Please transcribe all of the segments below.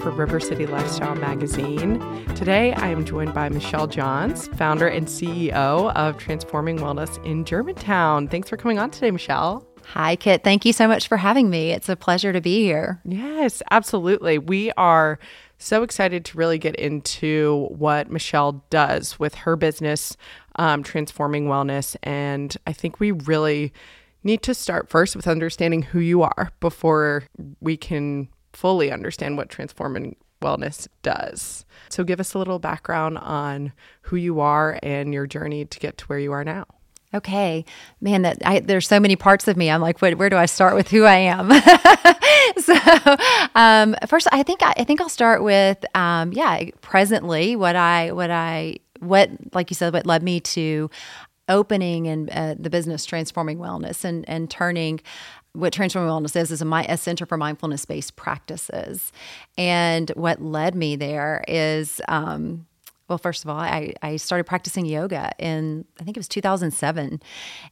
for River City Lifestyle Magazine. Today, I am joined by Michelle Johns, founder and CEO of Transforming Wellness in Germantown. Thanks for coming on today, Michelle. Hi, Kit. Thank you so much for having me. It's a pleasure to be here. Yes, absolutely. We are so excited to really get into what Michelle does with her business, um, Transforming Wellness. And I think we really need to start first with understanding who you are before we can fully understand what transforming wellness does. So, give us a little background on who you are and your journey to get to where you are now. Okay, man, that I, there's so many parts of me. I'm like, what, where do I start with who I am? so, um, first, I think I, I, think I'll start with, um, yeah, presently what I what I what like you said, what led me to opening and uh, the business transforming wellness and and turning what transforming wellness is is a, my, a center for mindfulness based practices. And what led me there is um, well first of all I, I started practicing yoga in i think it was 2007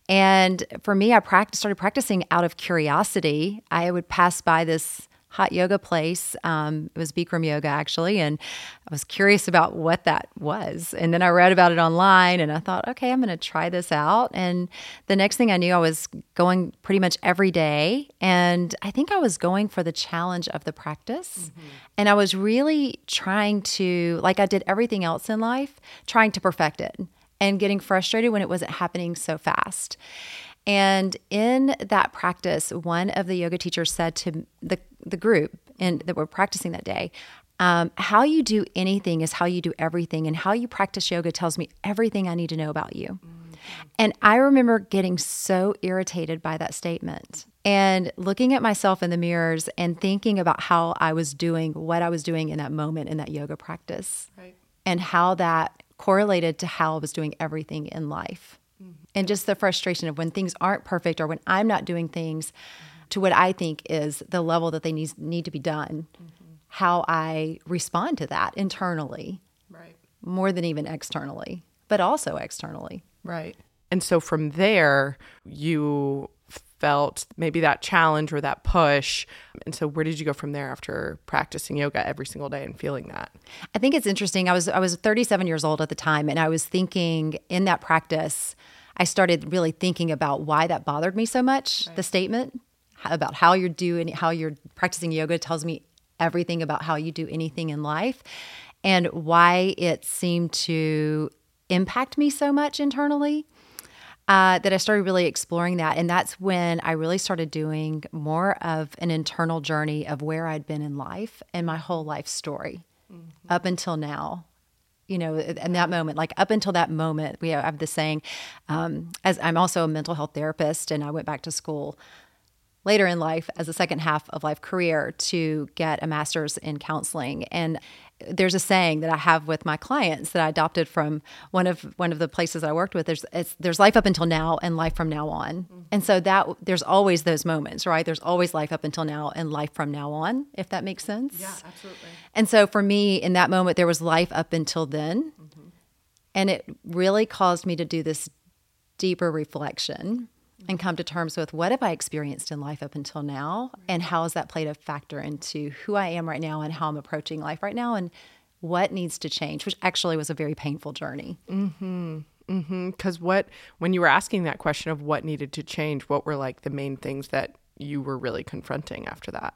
and for me i practiced, started practicing out of curiosity. I would pass by this hot yoga place. Um, it was Bikram yoga actually, and I was curious about what that was. And then I read about it online, and I thought, okay, I'm going to try this out. And the next thing I knew, I was going pretty much every day, and I think I was going for the challenge of the practice, mm-hmm. and I was really trying to, like I did everything else in life, trying to perfect it and getting frustrated when it wasn't happening so fast. And in that practice, one of the yoga teachers said to the, the group and that we're practicing that day, um, how you do anything is how you do everything. And how you practice yoga tells me everything I need to know about you. Mm-hmm. And I remember getting so irritated by that statement and looking at myself in the mirrors and thinking about how I was doing what I was doing in that moment in that yoga practice right. and how that correlated to how I was doing everything in life. Mm-hmm. And just the frustration of when things aren't perfect or when I'm not doing things mm-hmm. To what I think is the level that they need, need to be done, mm-hmm. how I respond to that internally. Right. More than even externally, but also externally. Right. And so from there, you felt maybe that challenge or that push. And so where did you go from there after practicing yoga every single day and feeling that? I think it's interesting. I was I was 37 years old at the time and I was thinking in that practice I started really thinking about why that bothered me so much, right. the statement about how you're doing how you're practicing yoga tells me everything about how you do anything in life and why it seemed to impact me so much internally uh, that I started really exploring that. And that's when I really started doing more of an internal journey of where I'd been in life and my whole life story mm-hmm. up until now. You know, in that moment, like up until that moment, we have the saying, um, as I'm also a mental health therapist and I went back to school later in life as a second half of life career to get a master's in counseling. And there's a saying that I have with my clients that I adopted from one of one of the places I worked with. There's there's life up until now and life from now on, mm-hmm. and so that there's always those moments, right? There's always life up until now and life from now on, if that makes sense. Yeah, absolutely. And so for me, in that moment, there was life up until then, mm-hmm. and it really caused me to do this deeper reflection and come to terms with what have I experienced in life up until now, and how has that played a factor into who I am right now and how I'm approaching life right now, and what needs to change, which actually was a very painful journey. Mm-hmm. Mm-hmm. Because what, when you were asking that question of what needed to change, what were like the main things that you were really confronting after that?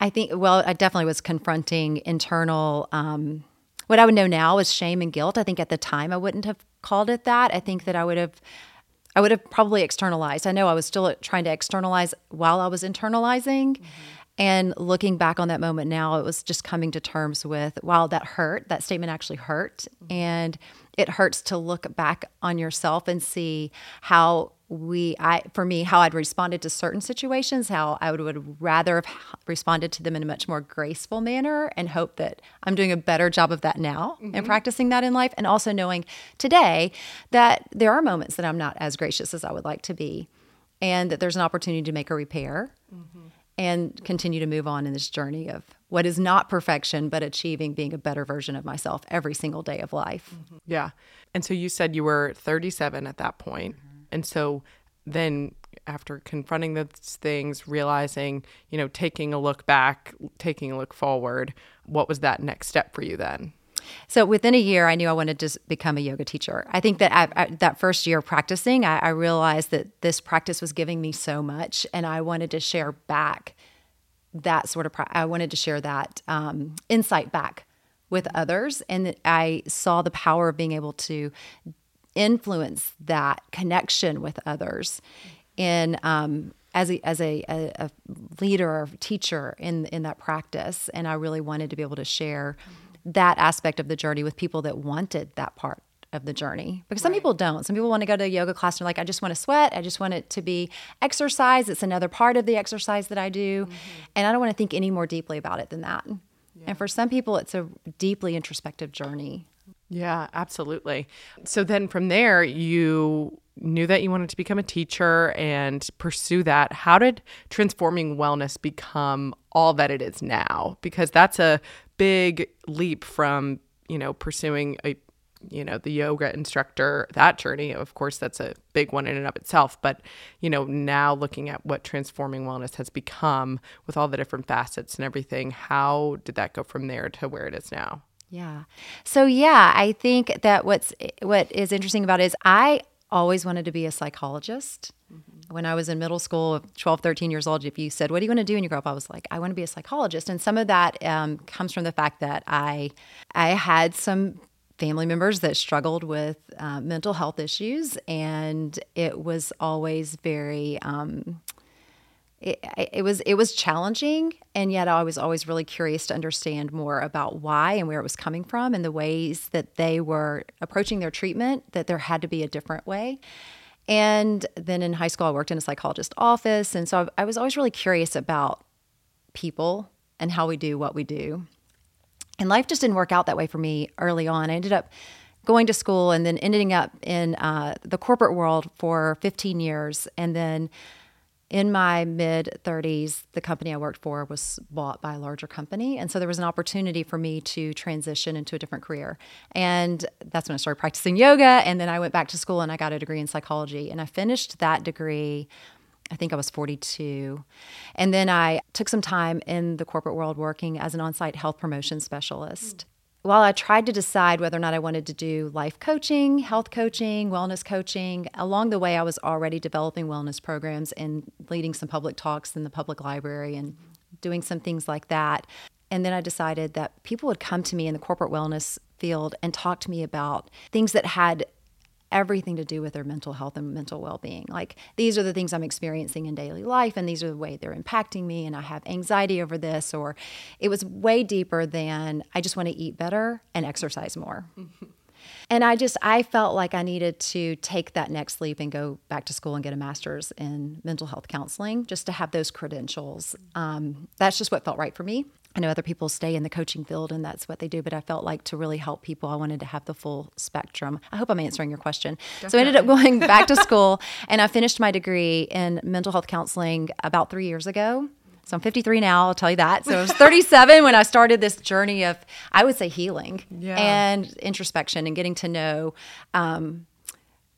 I think, well, I definitely was confronting internal. Um, what I would know now is shame and guilt. I think at the time I wouldn't have called it that. I think that I would have I would have probably externalized. I know I was still trying to externalize while I was internalizing. Mm-hmm. And looking back on that moment now, it was just coming to terms with, wow, that hurt. That statement actually hurt. Mm-hmm. And it hurts to look back on yourself and see how we i for me how i'd responded to certain situations how i would, would rather have responded to them in a much more graceful manner and hope that i'm doing a better job of that now mm-hmm. and practicing that in life and also knowing today that there are moments that i'm not as gracious as i would like to be and that there's an opportunity to make a repair mm-hmm. And continue to move on in this journey of what is not perfection but achieving being a better version of myself every single day of life mm-hmm. yeah and so you said you were 37 at that point. Mm-hmm. And so then after confronting those things, realizing, you know, taking a look back, taking a look forward, what was that next step for you then? So within a year, I knew I wanted to become a yoga teacher. I think that that first year practicing, I, I realized that this practice was giving me so much, and I wanted to share back that sort of. I wanted to share that um, insight back with others, and I saw the power of being able to influence that connection with others in um, as a as a, a, a, leader or teacher in in that practice, and I really wanted to be able to share that aspect of the journey with people that wanted that part of the journey because some right. people don't. Some people want to go to a yoga class and they're like, I just want to sweat. I just want it to be exercise. It's another part of the exercise that I do. Mm-hmm. And I don't want to think any more deeply about it than that. Yeah. And for some people, it's a deeply introspective journey. Yeah, absolutely. So then from there, you knew that you wanted to become a teacher and pursue that. How did transforming wellness become all that it is now? Because that's a big leap from, you know, pursuing a you know the yoga instructor that journey of course that's a big one in and of itself but you know now looking at what transforming wellness has become with all the different facets and everything how did that go from there to where it is now yeah so yeah i think that what's what is interesting about it is i always wanted to be a psychologist. Mm-hmm. When I was in middle school, 12, 13 years old, if you said, What do you want to do when you grow up? I was like, I want to be a psychologist. And some of that um, comes from the fact that I, I had some family members that struggled with uh, mental health issues, and it was always very, um, it, it, was it was challenging and yet i was always really curious to understand more about why and where it was coming from and the ways that they were approaching their treatment that there had to be a different way and then in high school i worked in a psychologist office. And so i was always really curious about people and how we do what we do. And life just didn't work out that way for me early on. I ended up going to school and then ending up in uh, the corporate world for 15 years. And then in my mid 30s, the company I worked for was bought by a larger company. And so there was an opportunity for me to transition into a different career. And that's when I started practicing yoga. And then I went back to school and I got a degree in psychology. And I finished that degree. I think I was 42. And then I took some time in the corporate world working as an on site health promotion specialist while I tried to decide whether or not I wanted to do life coaching, health coaching, wellness coaching, along the way I was already developing wellness programs and leading some public talks in the public library and doing some things like that. And then I decided that people would come to me in the corporate wellness field and talk to me about things that had everything to do with their mental health and mental well-being. Like these are the things i'm experiencing in daily life and these are the way they're impacting me and i have anxiety over this or it was way deeper than i just want to eat better and exercise more and i just i felt like i needed to take that next leap and go back to school and get a master's in mental health counseling just to have those credentials um, that's just what felt right for me I know other people stay in the coaching field and that's what they do, but I felt like to really help people, I wanted to have the full spectrum. I hope I'm answering your question. Definitely. So I ended up going back to school and I finished my degree in mental health counseling about three years ago. So I'm 53 now, I'll tell you that. So I was 37 when I started this journey of, I would say, healing yeah. and introspection and getting to know um,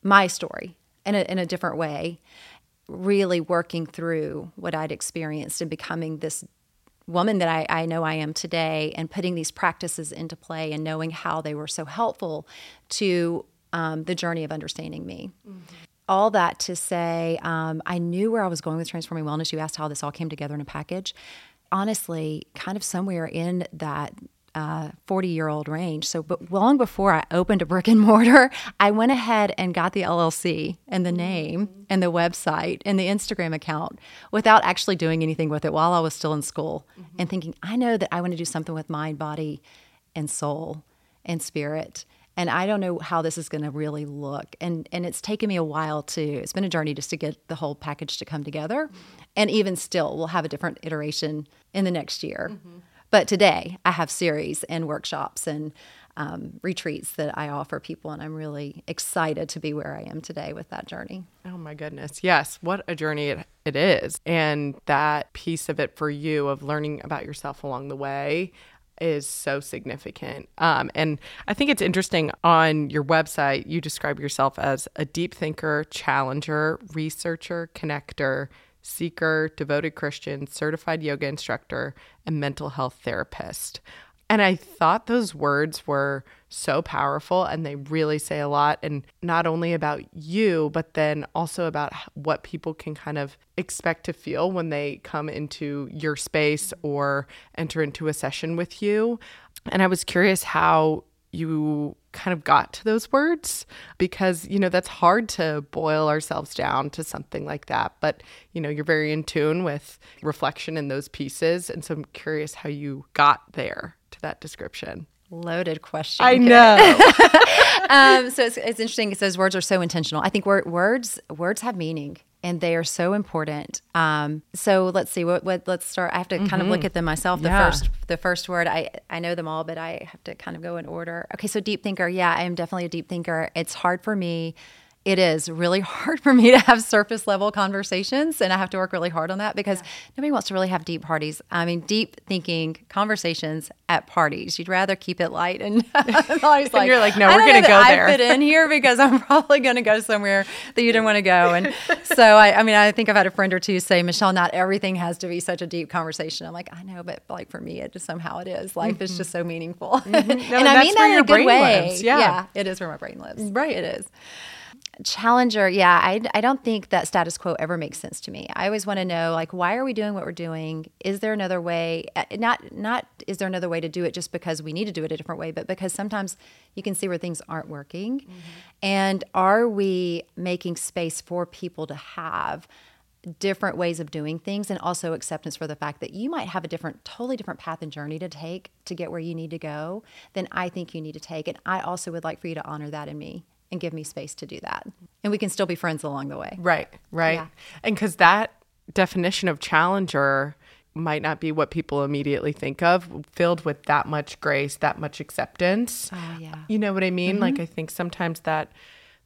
my story in a, in a different way really working through what I'd experienced and becoming this woman that I, I know I am today and putting these practices into play and knowing how they were so helpful to um, the journey of understanding me. Mm-hmm. All that to say, um, I knew where I was going with transforming wellness. You asked how this all came together in a package. Honestly, kind of somewhere in that 40 year old range. So, but long before I opened a brick and mortar, I went ahead and got the LLC and the name mm-hmm. and the website and the Instagram account without actually doing anything with it while I was still in school mm-hmm. and thinking, I know that I want to do something with mind, body, and soul and spirit. And I don't know how this is going to really look. And and it's taken me a while to. It's been a journey just to get the whole package to come together. And even still, we'll have a different iteration in the next year. Mm-hmm. But today I have series and workshops and um, retreats that I offer people, and I'm really excited to be where I am today with that journey. Oh my goodness. Yes, what a journey it, it is. And that piece of it for you of learning about yourself along the way is so significant. Um, and I think it's interesting on your website, you describe yourself as a deep thinker, challenger, researcher, connector, seeker, devoted Christian, certified yoga instructor, and mental health therapist. And I thought those words were so powerful and they really say a lot. And not only about you, but then also about what people can kind of expect to feel when they come into your space or enter into a session with you. And I was curious how you kind of got to those words because you know that's hard to boil ourselves down to something like that but you know you're very in tune with reflection in those pieces and so i'm curious how you got there to that description loaded question i know um, so it's, it's interesting it says words are so intentional i think wor- words words have meaning and they are so important. Um, so let's see what, what let's start. I have to mm-hmm. kind of look mm-hmm. at them myself. The yeah. first the first word I I know them all, but I have to kind of go in order. Okay, so deep thinker. Yeah, I am definitely a deep thinker. It's hard for me it is really hard for me to have surface level conversations and I have to work really hard on that because yeah. nobody wants to really have deep parties. I mean, deep thinking conversations at parties. You'd rather keep it light and always like, you're like, no, we're going to go there. I fit in here because I'm probably going to go somewhere that you didn't want to go. And so, I, I mean, I think I've had a friend or two say, Michelle, not everything has to be such a deep conversation. I'm like, I know, but like for me, it just somehow it is. Life mm-hmm. is just so meaningful. Mm-hmm. No, and I mean that in a good way. Lives. Yeah. yeah, it is where my brain lives. Right. It is. Challenger, yeah, I, I don't think that status quo ever makes sense to me. I always want to know, like, why are we doing what we're doing? Is there another way? Uh, not, not is there another way to do it just because we need to do it a different way, but because sometimes you can see where things aren't working. Mm-hmm. And are we making space for people to have different ways of doing things and also acceptance for the fact that you might have a different totally different path and journey to take to get where you need to go than I think you need to take and I also would like for you to honor that in me and give me space to do that. And we can still be friends along the way. Right, right. Yeah. And because that definition of challenger might not be what people immediately think of, filled with that much grace, that much acceptance. Oh, yeah. You know what I mean? Mm-hmm. Like, I think sometimes that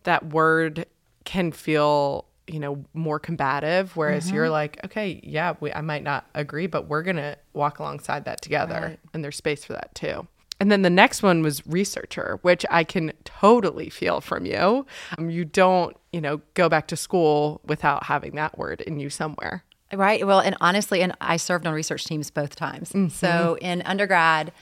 that word can feel you know more combative whereas mm-hmm. you're like okay yeah we, i might not agree but we're gonna walk alongside that together right. and there's space for that too and then the next one was researcher, which I can totally feel from you. Um, you don't, you know, go back to school without having that word in you somewhere. Right. Well, and honestly, and I served on research teams both times. Mm-hmm. So in undergrad,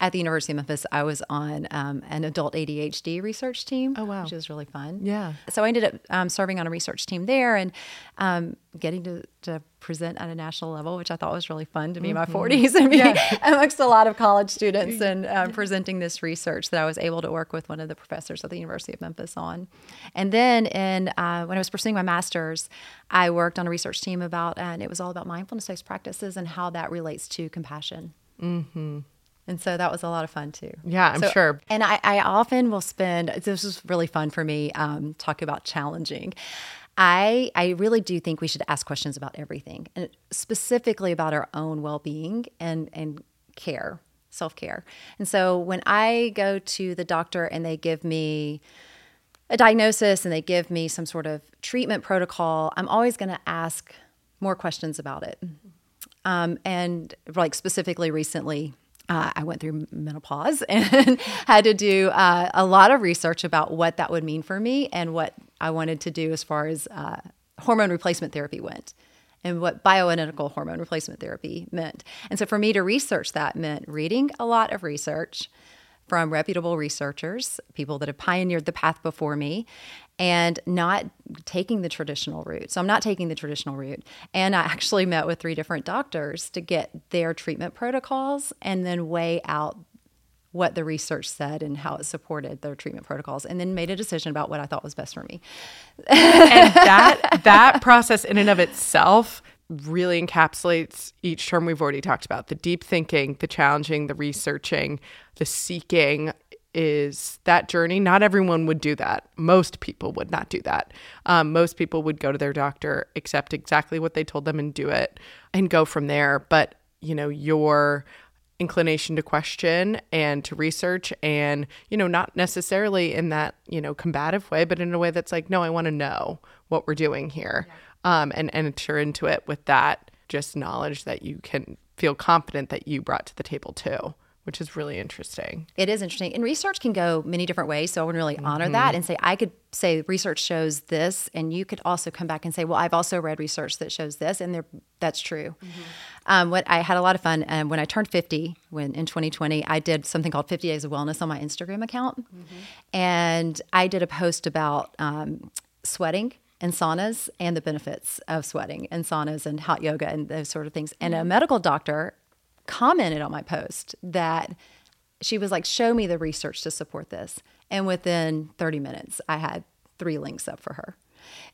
at the University of Memphis, I was on um, an adult ADHD research team. Oh, wow. Which was really fun. Yeah. So I ended up um, serving on a research team there and um, getting to, to, present at a national level, which I thought was really fun to be mm-hmm. in my 40s and be yeah. amongst a lot of college students and um, presenting this research that I was able to work with one of the professors at the University of Memphis on. And then in, uh, when I was pursuing my master's, I worked on a research team about, and it was all about mindfulness-based practices and how that relates to compassion. Mm-hmm. And so that was a lot of fun too. Yeah, I'm so, sure. And I, I, often will spend, this was really fun for me, um, talk about challenging. I, I really do think we should ask questions about everything and specifically about our own well being and, and care, self care. And so when I go to the doctor and they give me a diagnosis and they give me some sort of treatment protocol, I'm always going to ask more questions about it. Um, and like specifically recently, uh, I went through menopause and had to do uh, a lot of research about what that would mean for me and what I wanted to do as far as uh, hormone replacement therapy went and what bioidentical hormone replacement therapy meant. And so for me to research that meant reading a lot of research from reputable researchers, people that have pioneered the path before me, and not taking the traditional route. So I'm not taking the traditional route. And I actually met with three different doctors to get their treatment protocols and then weigh out what the research said and how it supported their treatment protocols and then made a decision about what I thought was best for me. and that that process in and of itself really encapsulates each term we've already talked about the deep thinking, the challenging, the researching, the seeking is that journey. Not everyone would do that. Most people would not do that. Um, most people would go to their doctor, accept exactly what they told them, and do it and go from there. But, you know, your inclination to question and to research and you know not necessarily in that you know combative way but in a way that's like no i want to know what we're doing here yeah um, and enter into it with that just knowledge that you can feel confident that you brought to the table too, which is really interesting. It is interesting. And research can go many different ways. So I would really honor that and say, I could say research shows this. And you could also come back and say, well, I've also read research that shows this. And that's true. Um, what I had a lot of fun um, when I turned 50 when in 2020, I did something called 50 Days of Wellness on my Instagram account. And I did a post about um, sweating and saunas and the benefits of sweating and saunas and hot yoga and those sort of things. And a medical doctor commented on my post that she was like, Show me the research to support this. And within 30 minutes, I had three links up for her.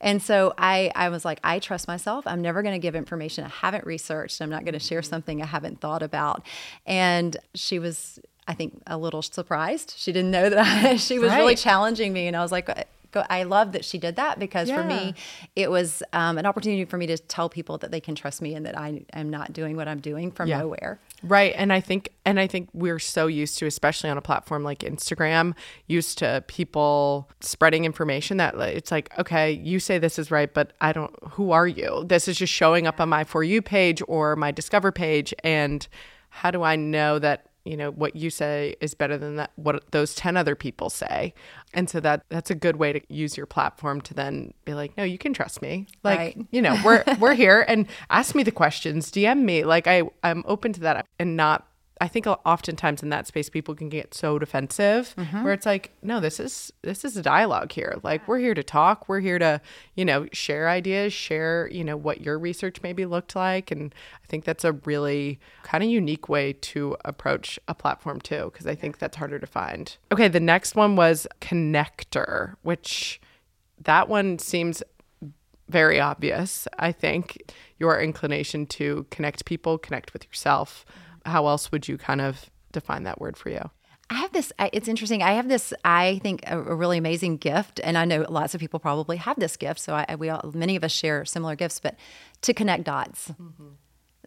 And so I, I was like, I trust myself. I'm never going to give information I haven't researched. I'm not going to share mm-hmm. something I haven't thought about. And she was, I think, a little surprised. She didn't know that I, she was really challenging me. And I was like, go- I love that she did that because for me, it was um, an opportunity for me to tell people that they can trust me and that I am not doing what I'm doing from Yeah. nowhere. Right. And I think and I think we're so used to, especially on a platform like Instagram, used to people spreading information that it's like, okay, you say this is right, but I don't who are you? This is just showing up on my for you page or my discover page. And how do I know that you know what you say is better than that what those 10 other people say. And so that that's a good way to use your platform to then be like no you can trust me. Like Right. you know we're we're here and ask me the questions dm me. Like i i'm open to that and not i think oftentimes in that space people can get so defensive mm-hmm. where it's like no this is this is a dialogue here. Like we're here to talk. We're here to you know share ideas share you know what your research maybe looked like. And i think that's a really kind of unique way to approach a platform too because i think that's harder to find. Okay the next one was connector which that one seems very obvious. I think your inclination to connect people, connect with yourself. How else would you kind of define that word for you? I have this. It's interesting. I have this. I think a, a really amazing gift, and I know lots of people probably have this gift. So I, we all, many of us share similar gifts, but to connect dots.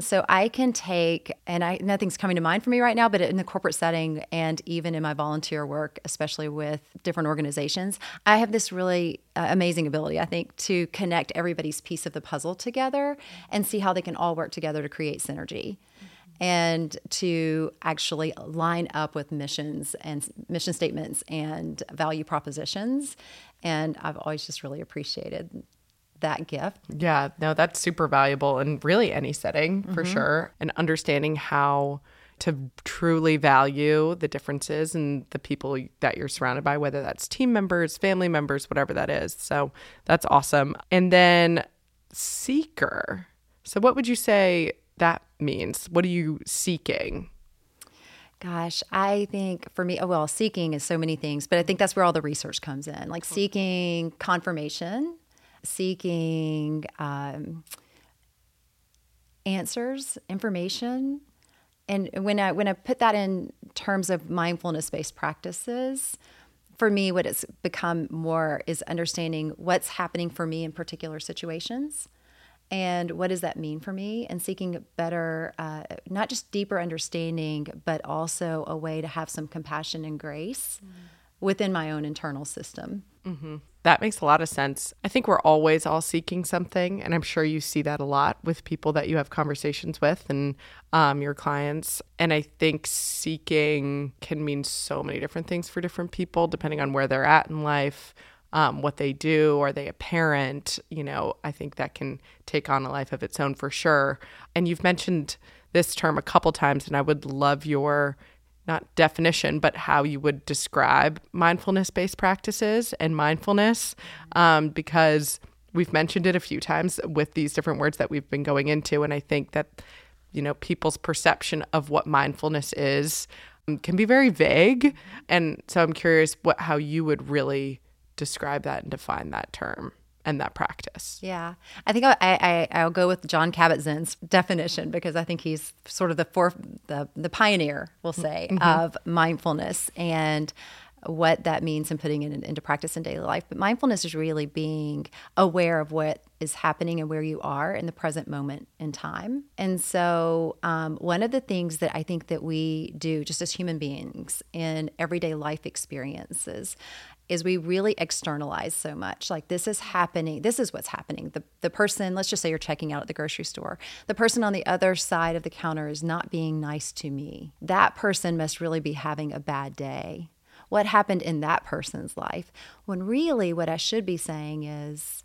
So I can take, and I nothing's coming to mind for me right now, but in the corporate setting and even in my volunteer work, especially with different organizations, I have this really uh, amazing ability, I think, to connect everybody's piece of the puzzle together and see how they can all work together to create synergy and to actually line up with missions and mission statements and value propositions. And I've always just really appreciated that gift. Yeah, no, that's super valuable in really any setting for mm-hmm. sure. And understanding how to truly value the differences and the people that you're surrounded by, whether that's team members, family members, whatever that is. So that's awesome. And then seeker. So, what would you say that means? What are you seeking? Gosh, I think for me, oh, well, seeking is so many things, but I think that's where all the research comes in like seeking confirmation, seeking um, answers, information. And when I when I put that in terms of mindfulness based practices, for me, what it's become more is understanding what's happening for me in particular situations and what does that mean for me and seeking better uh, not just deeper understanding but also a way to have some compassion and grace within my own internal system That makes a lot of sense. I think we're always all seeking something, and I'm sure you see that a lot with people that you have conversations with and um, your clients. And I think seeking can mean so many different things for different people, depending on where they're at in life, um, what they do, are they a parent? You know, I think that can take on a life of its own for sure. And you've mentioned this term a couple times, and I would love your not definition, but how you would describe mindfulness based practices and mindfulness, um, because we've mentioned it a few times with these different words that we've been going into. And I think that, you know, people's perception of what mindfulness is um, can be very vague. And so I'm curious what how you would really describe that and define that term and that practice. Yeah, I think I, I I'll go with Jon Kabat-Zinn's definition because I think he's sort of the for, the the pioneer, we'll say, of mindfulness and what that means and putting it in, into practice in daily life. But mindfulness is really being aware of what is happening and where you are in the present moment in time. And so, um, one of the things that I think that we do just as human beings in everyday life experiences is we really externalize so much. Like this is happening. This is what's happening. The the person, let's just say you're checking out at the grocery store. The person on the other side of the counter is not being nice to me. That person must really be having a bad day. What happened in that person's life? When really what I should be saying is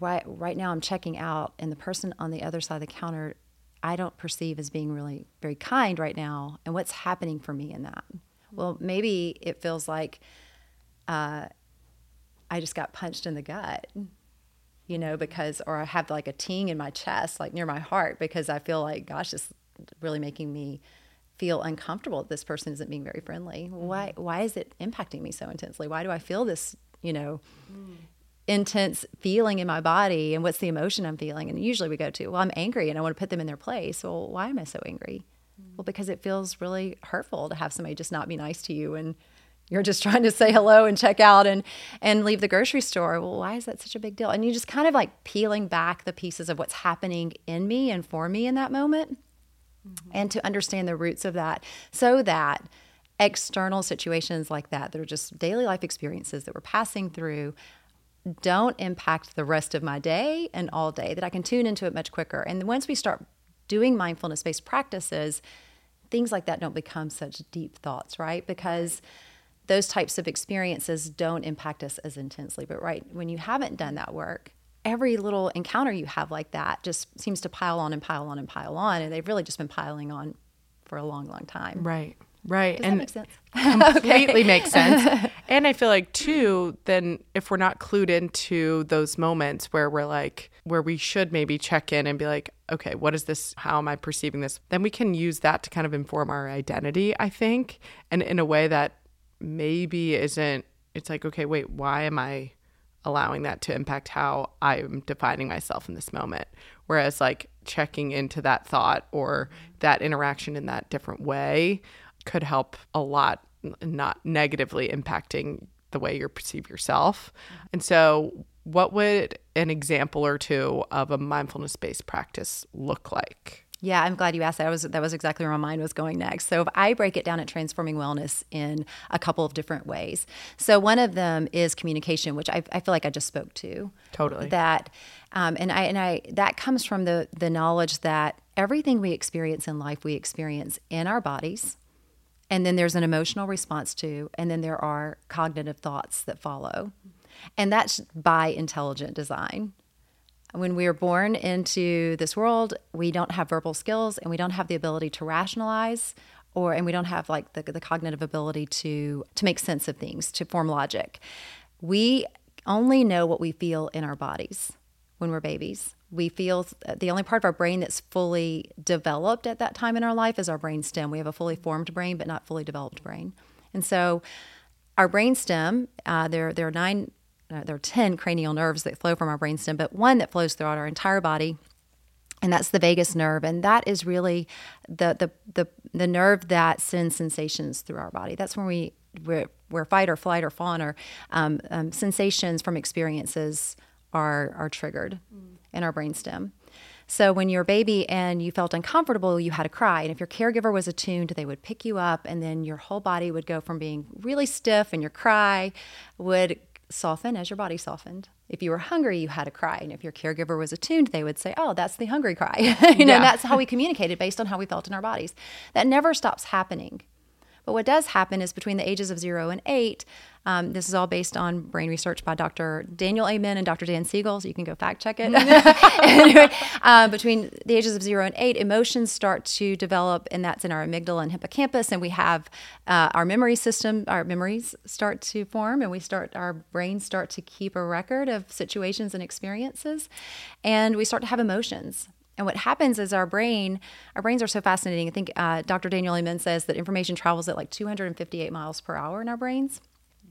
right right now I'm checking out and the person on the other side of the counter I don't perceive as being really very kind right now and what's happening for me in that. Well, maybe it feels like uh, I just got punched in the gut, you know, because, or I have like a ting in my chest, like near my heart, because I feel like, gosh, it's really making me feel uncomfortable. This person isn't being very friendly. Why, why is it impacting me so intensely? Why do I feel this, you know, mm. intense feeling in my body? And what's the emotion I'm feeling? And usually we go to, well, I'm angry and I want to put them in their place. Well, why am I so angry? Well, because it feels really hurtful to have somebody just not be nice to you and you're just trying to say hello and check out and and leave the grocery store. Well why is that such a big deal? And you just kind of like peeling back the pieces of what's happening in me and for me in that moment mm-hmm. and to understand the roots of that so that external situations like that that are just daily life experiences that we're passing through don't impact the rest of my day and all day that i can tune into it much quicker. And once we start doing mindfulness based practices things like that don't become such deep thoughts right? Because those types of experiences don't impact us as intensely. But right when you haven't done that work, every little encounter you have like that just seems to pile on and pile on and pile on. And they've really just been piling on for a long, long time. Right. Right. Does and make sense? completely makes sense. And I feel like too, then if we're not clued into those moments where we're like where we should maybe check in and be like, okay, what is this? How am I perceiving this? Then we can use that to kind of inform our identity, I think, and in a way that maybe isn't it's like okay wait why am i allowing that to impact how i'm defining myself in this moment? Whereas like checking into that thought or that interaction in that different way could help a lot not negatively impacting the way you perceive yourself. And so what would an example or two of a mindfulness based practice look like yeah, I'm glad you asked that. I was that was exactly where my mind was going next. So if I break it down at transforming wellness in a couple of different ways. So one of them is communication, which I, I feel like I just spoke to. Totally. That, um, and I and I that comes from the the knowledge that everything we experience in life we experience in our bodies, and then there's an emotional response to, and then there are cognitive thoughts that follow, and that's by intelligent design when we are born into this world, we don't have verbal skills and we don't have the ability to rationalize or and we don't have like the, the cognitive ability to to make sense of things, to form logic. We only know what we feel in our bodies when we're babies. We feel the only part of our brain that's fully developed at that time in our life is our brain stem. We have a fully formed brain, but not fully developed brain. And so, our brain stem, uh, there, there are nine uh, there are 10 cranial nerves that flow from our brainstem, but one that flows throughout our entire body. And that's the vagus nerve, and that is really the the the, the nerve that sends sensations through our body. That's when we where, where fight or flight or fawn or um, um, sensations from experiences are are triggered mm. in our brainstem. So when you're a baby and you felt uncomfortable, you had to cry. And if your caregiver was attuned, they would pick you up, and then your whole body would go from being really stiff, and your cry would soften as your body softened. If you were hungry, you had to cry. And if your caregiver was attuned, they would say, Oh, that's the hungry cry. you know, yeah. that's how we communicated based on how we felt in our bodies. That never stops happening. But what does happen is between the ages of zero and eight, um, this is all based on brain research by Dr. Daniel Amen and Dr. Dan Siegel, so you can go fact check it. anyway, uh, between the ages of zero and eight, emotions start to develop, and that's in our amygdala and hippocampus, and we have uh, our memory system, our memories start to form, and we start, our brains start to keep a record of situations and experiences, and we start to have emotions. And what happens is our brain, our brains are so fascinating. I think uh, Dr. Daniel Amen says that information travels at like 258 miles per hour in our brains.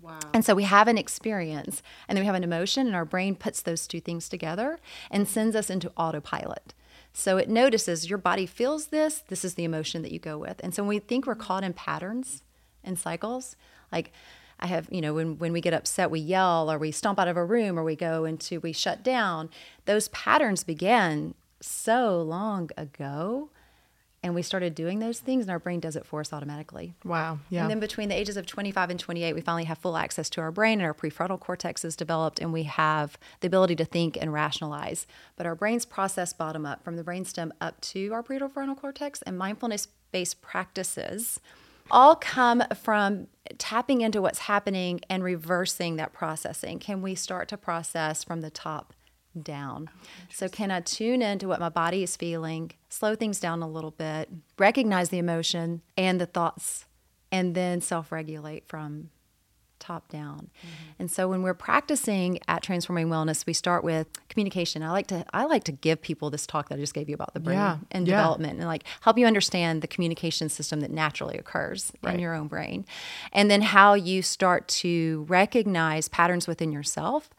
Wow. And so we have an experience and then we have an emotion, and our brain puts those two things together and sends us into autopilot. So it notices your body feels this, this is the emotion that you go with. And so when we think we're caught in patterns and cycles, like I have, you know, when, when we get upset, we yell or we stomp out of a room or we go into, we shut down. Those patterns began so long ago And we started doing those things, and our brain does it for us automatically. Wow. Yeah. And then between the ages of 25 and 28, we finally have full access to our brain, and our prefrontal cortex is developed, and we have the ability to think and rationalize. But our brains process bottom up from the brainstem up to our prefrontal cortex, and mindfulness based practices all come from tapping into what's happening and reversing that processing. Can we start to process from the top down? Oh, so, can I tune into what my body is feeling, slow things down a little bit, recognize the emotion and the thoughts, and then self regulate from top down. Mm-hmm. And so when we're practicing at transforming wellness, we start with communication. I like to I like to give people this talk that I just gave you about the brain yeah. and yeah. development and like help you understand the communication system that naturally occurs right. in your own brain. And then how you start to recognize patterns within yourself.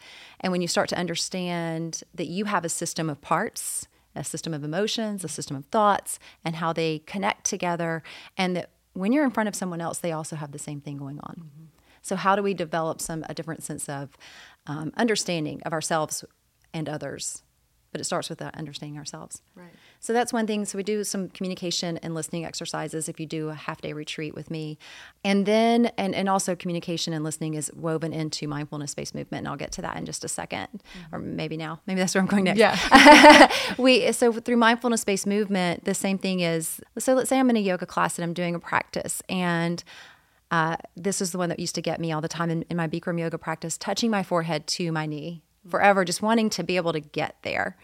And when you start to understand that you have a system of parts, a system of emotions, a system of thoughts, and how they connect together and that when you're in front of someone else, they also have the same thing going on. Mm-hmm. So how do we develop some a different sense of um, understanding of ourselves and others? But it starts with understanding ourselves. Right. So that's one thing. So we do some communication and listening exercises if you do a half day retreat with me. And then and, and also communication and listening is woven into mindfulness based movement. And I'll get to that in just a 2nd mm-hmm. Or maybe now. Maybe that's where I'm going next. Yeah. we so through mindfulness based movement, the same thing is so let's say I'm in a yoga class and I'm doing a practice and uh, this is the one that used to get me all the time in, in my Bikram yoga practice, touching my forehead to my knee forever, just wanting to be able to get there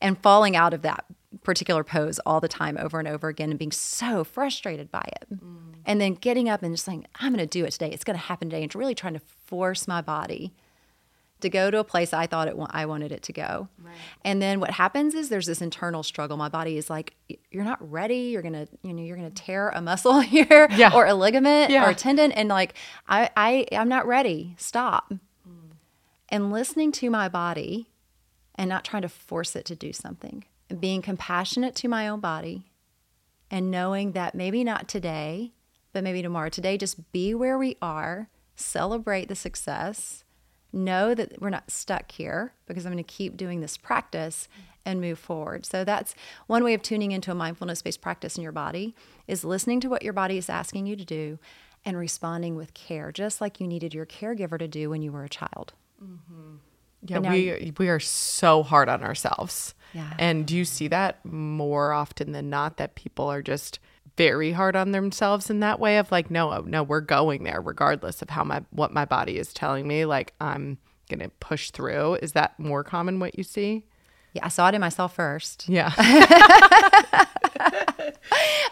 and falling out of that particular pose all the time over and over again and being so frustrated by it. Mm. And then getting up and just saying, I'm going to do it today. It's going to happen today. And really trying to force my body to go to a place I thought it I wanted it to go. Right. And then what happens is there's this internal struggle. My body is like, you're not ready. You're gonna, you know, you're gonna tear a muscle here yeah. or a ligament yeah. or a tendon, and like, I, I, I'm not ready. Stop. Mm. And listening to my body, and not trying to force it to do something, and being compassionate to my own body, and knowing that maybe not today, but maybe tomorrow. Today, just be where we are. Celebrate the success know that we're not stuck here because I'm going to keep doing this practice and move forward. So that's one way of tuning into a mindfulness based practice in your body is listening to what your body is asking you to do and responding with care, just like you needed your caregiver to do when you were a child. Mm-hmm. Yeah, we we are so hard on ourselves. Yeah. And do you see that more often than not that people are just very hard on themselves in that way of like no no we're going there regardless of how my what my body is telling me like i'm gonna push through is that more common what you see yeah i saw it in myself first yeah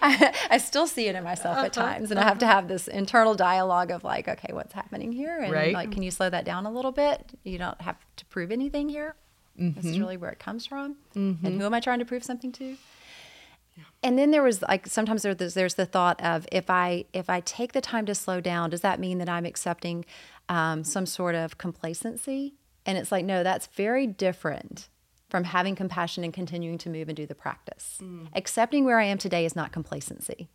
I, I, still see it in myself uh-huh, at times and uh-huh. i have to have this internal dialogue of like okay what's happening here and right. like can you slow that down a little bit you don't have to prove anything here mm-hmm. this is mm-hmm. really where it comes from mm-hmm. and who am i trying to prove something to and then there was like sometimes there's there's the thought of if I if I take the time to slow down, does that mean that I'm accepting um, some sort of complacency? And it's like no, that's very different from having compassion and continuing to move and do the practice. Mm. Accepting where I am today is not complacency.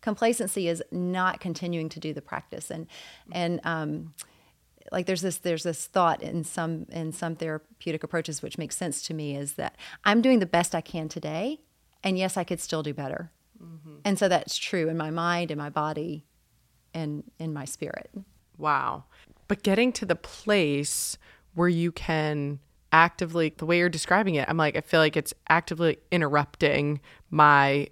Complacency is not continuing to do the practice and and um, like there's this there's this thought in some in some therapeutic approaches which makes sense to me is that I'm doing the best I can today and yes, I could still do better. Mm-hmm. And so that's true in my mind, in my body, and in my spirit. Wow. But getting to the place where you can actively, the way you're describing it, I'm like, I feel like it's actively interrupting my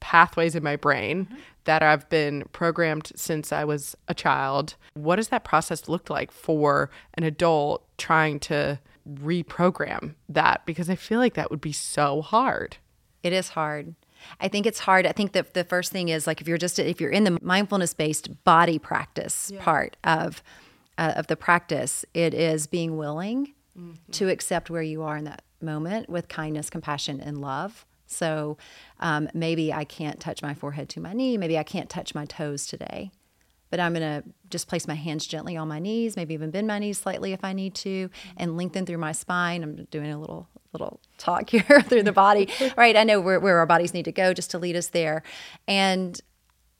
pathways in my brain mm-hmm. that I've been programmed since I was a child. What does that process look like for an adult trying to reprogram that? Because I feel like that would be so hard. It is hard. I think it's hard. I think that the first thing is like if you're just if you're in the mindfulness based body practice yeah. part of uh, of the practice, it is being willing mm-hmm. to accept where you are in that moment with kindness, compassion, and love. So um, maybe I can't touch my forehead to my knee. Maybe I can't touch my toes today, but I'm going to just place my hands gently on my knees, maybe even bend my knees slightly if I need to, mm-hmm. and lengthen through my spine. I'm doing a little little talk here through the body, right? I know where, where our bodies need to go just to lead us there. And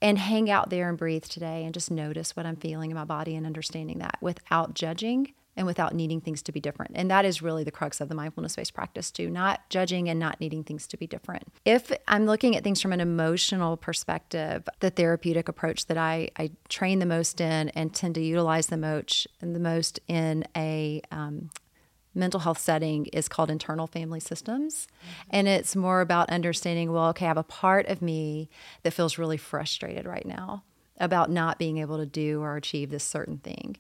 and hang out there and breathe today and just notice what I'm feeling in my body and understanding that without judging and without needing things to be different. And that is really the crux of the mindfulness based practice, too, not judging and not needing things to be different. If I'm looking at things from an emotional perspective, the therapeutic approach that I, I train the most in and tend to utilize the most, the most in a um, mental health setting is called internal family systems. And it's more about understanding, well, okay, I have a part of me that feels really frustrated right now about not being able to do or achieve this certain thing.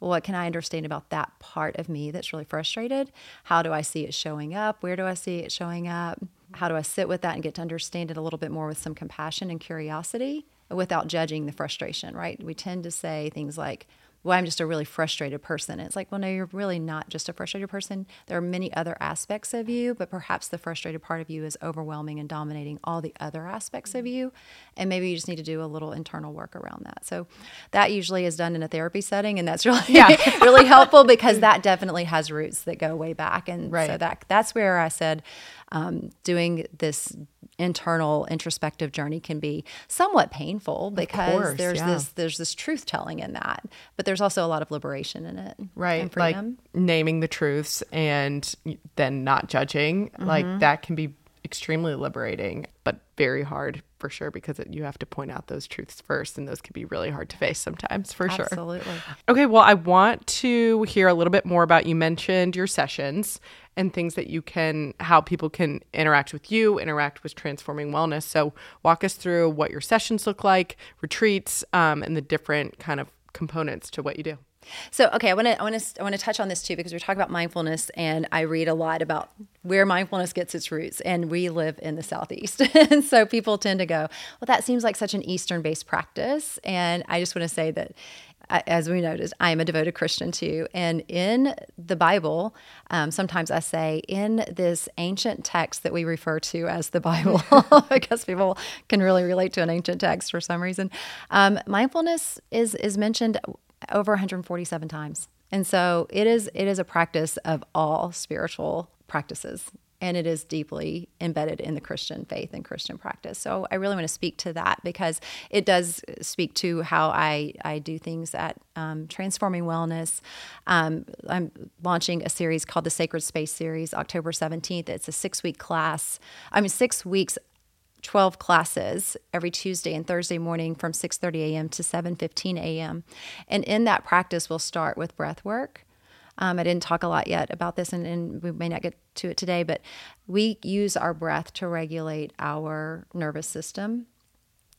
What can I understand about that part of me that's really frustrated? How do I see it showing up? Where do I see it showing up? How do I sit with that and get to understand it a little bit more with some compassion and curiosity without judging the frustration, right? We tend to say things like, well, I'm just a really frustrated person. It's like, well, no, you're really not just a frustrated person. There are many other aspects of you, but perhaps the frustrated part of you is overwhelming and dominating all the other aspects of you. And maybe you just need to do a little internal work around that. So that usually is done in a therapy setting. And that's really, yeah. really helpful because that definitely has roots that go way back. And right. so that that's where I said, um, doing this internal introspective journey can be somewhat painful because course, there's yeah. this there's this truth telling in that but there's also a lot of liberation in it right like naming the truths and then not judging mm-hmm. like that can be extremely liberating but very hard for sure because it, you have to point out those truths first and those can be really hard to face sometimes for Absolutely. sure absolutely okay well i want to hear a little bit more about you mentioned your sessions and things that you can, how people can interact with you, interact with transforming wellness. So, walk us through what your sessions look like, retreats, um, and the different kind of components to what you do. So, okay, I want to I want to I want to touch on this too because we're talking about mindfulness, and I read a lot about where mindfulness gets its roots, and we live in the southeast, and so people tend to go, well, that seems like such an Eastern-based practice, and I just want to say that as we noticed, I am a devoted Christian too. And in the Bible, um, sometimes I say in this ancient text that we refer to as the Bible, because people can really relate to an ancient text for some reason, um, mindfulness is is mentioned over 147 times. And so it is it is a practice of all spiritual practices and it is deeply embedded in the Christian faith and Christian practice. So I really want to speak to that because it does speak to how I, I do things at um, Transforming Wellness. Um, I'm launching a series called the Sacred Space Series, October 17th. It's a six week class. I mean, six weeks 12 classes every Tuesday and Thursday morning from 6:30 a.m. to 7:15 a.m. And in that practice we'll start with breath work. Um, I didn't talk a lot yet about this, and, and, we may not get to it today, but we use our breath to regulate our nervous system.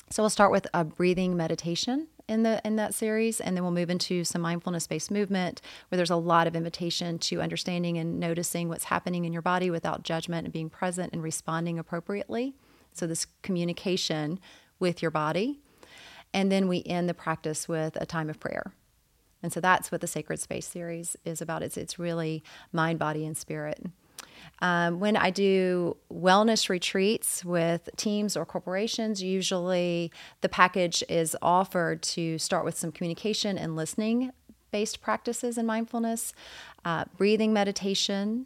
So we'll start with a breathing meditation in the in that series, and then we'll move into some mindfulness-based movement, where there's a lot of invitation to understanding and noticing what's happening in your body without judgment and being present and responding appropriately. So this communication with your body, and then we end the practice with a time of prayer. And so that's what the Sacred Space series is about. It's, it's really mind, body, and spirit. Um, when I do wellness retreats with teams or corporations, usually the package is offered to start with some communication and listening based practices in mindfulness, uh, breathing meditation,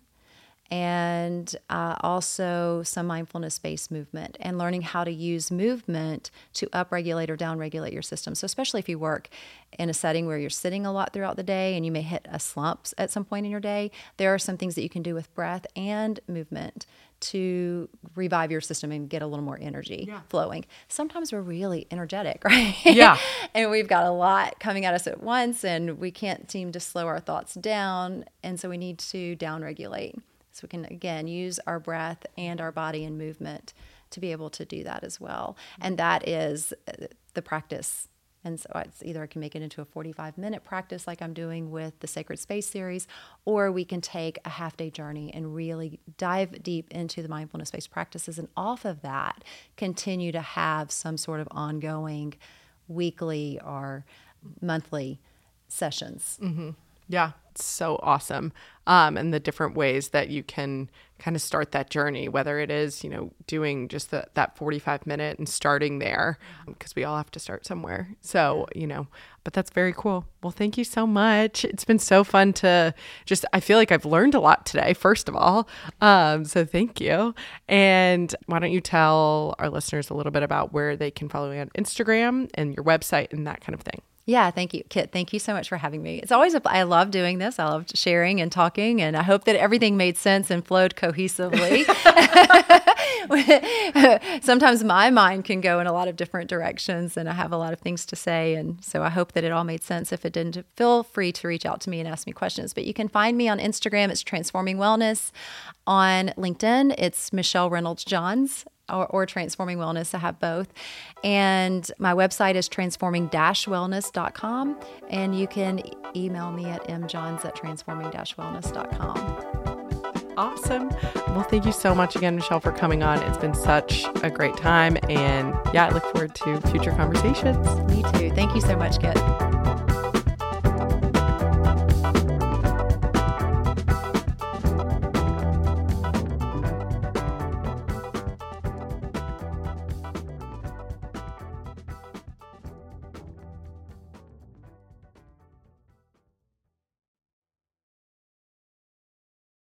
and uh, also some mindfulness based movement and learning how to use movement to upregulate or downregulate your system. So, especially if you work in a setting where you're sitting a lot throughout the day and you may hit a slump at some point in your day, there are some things that you can do with breath and movement to revive your system and get a little more energy yeah. flowing. Sometimes we're really energetic, right? Yeah. and we've got a lot coming at us at once and we can't seem to slow our thoughts down. And so we need to downregulate. So we can, again, use our breath and our body and movement to be able to do that as well. And that is uh, the practice. And so it's either I can make it into a 45 minute practice like I'm doing with the Sacred Space series, or we can take a half day journey and really dive deep into the mindfulness based practices. And off of that, continue to have some sort of ongoing weekly or monthly sessions. Mm-hmm. Yeah, so awesome. Um, and the different ways that you can kind of start that journey, whether it is, you know, doing just the, that 45 minute and starting there, because we all have to start somewhere. So, you know, but that's very cool. Well, thank you so much. It's been so fun to just, I feel like I've learned a lot today, first of all. Um, so thank you. And why don't you tell our listeners a little bit about where they can follow you on Instagram and your website and that kind of thing? Yeah, thank you, Kit. Thank you so much for having me. It's always a, I love doing this. I love sharing and talking, and I hope that everything made sense and flowed cohesively. Sometimes my mind can go in a lot of different directions, and I have a lot of things to say, and so I hope that it all made sense. If it didn't, feel free to reach out to me and ask me questions. But you can find me on Instagram. It's Transforming Wellness. On LinkedIn, it's Michelle Reynolds Johns or, or, Transforming Wellness. I have both. And my website is transforming wellness.com. And you can email me at mjohns at transforming wellness.com. Awesome. Well, thank you so much again, Michelle, for coming on. It's been such a great time. And yeah, I look forward to future conversations. Me too. Thank you so much, Kit.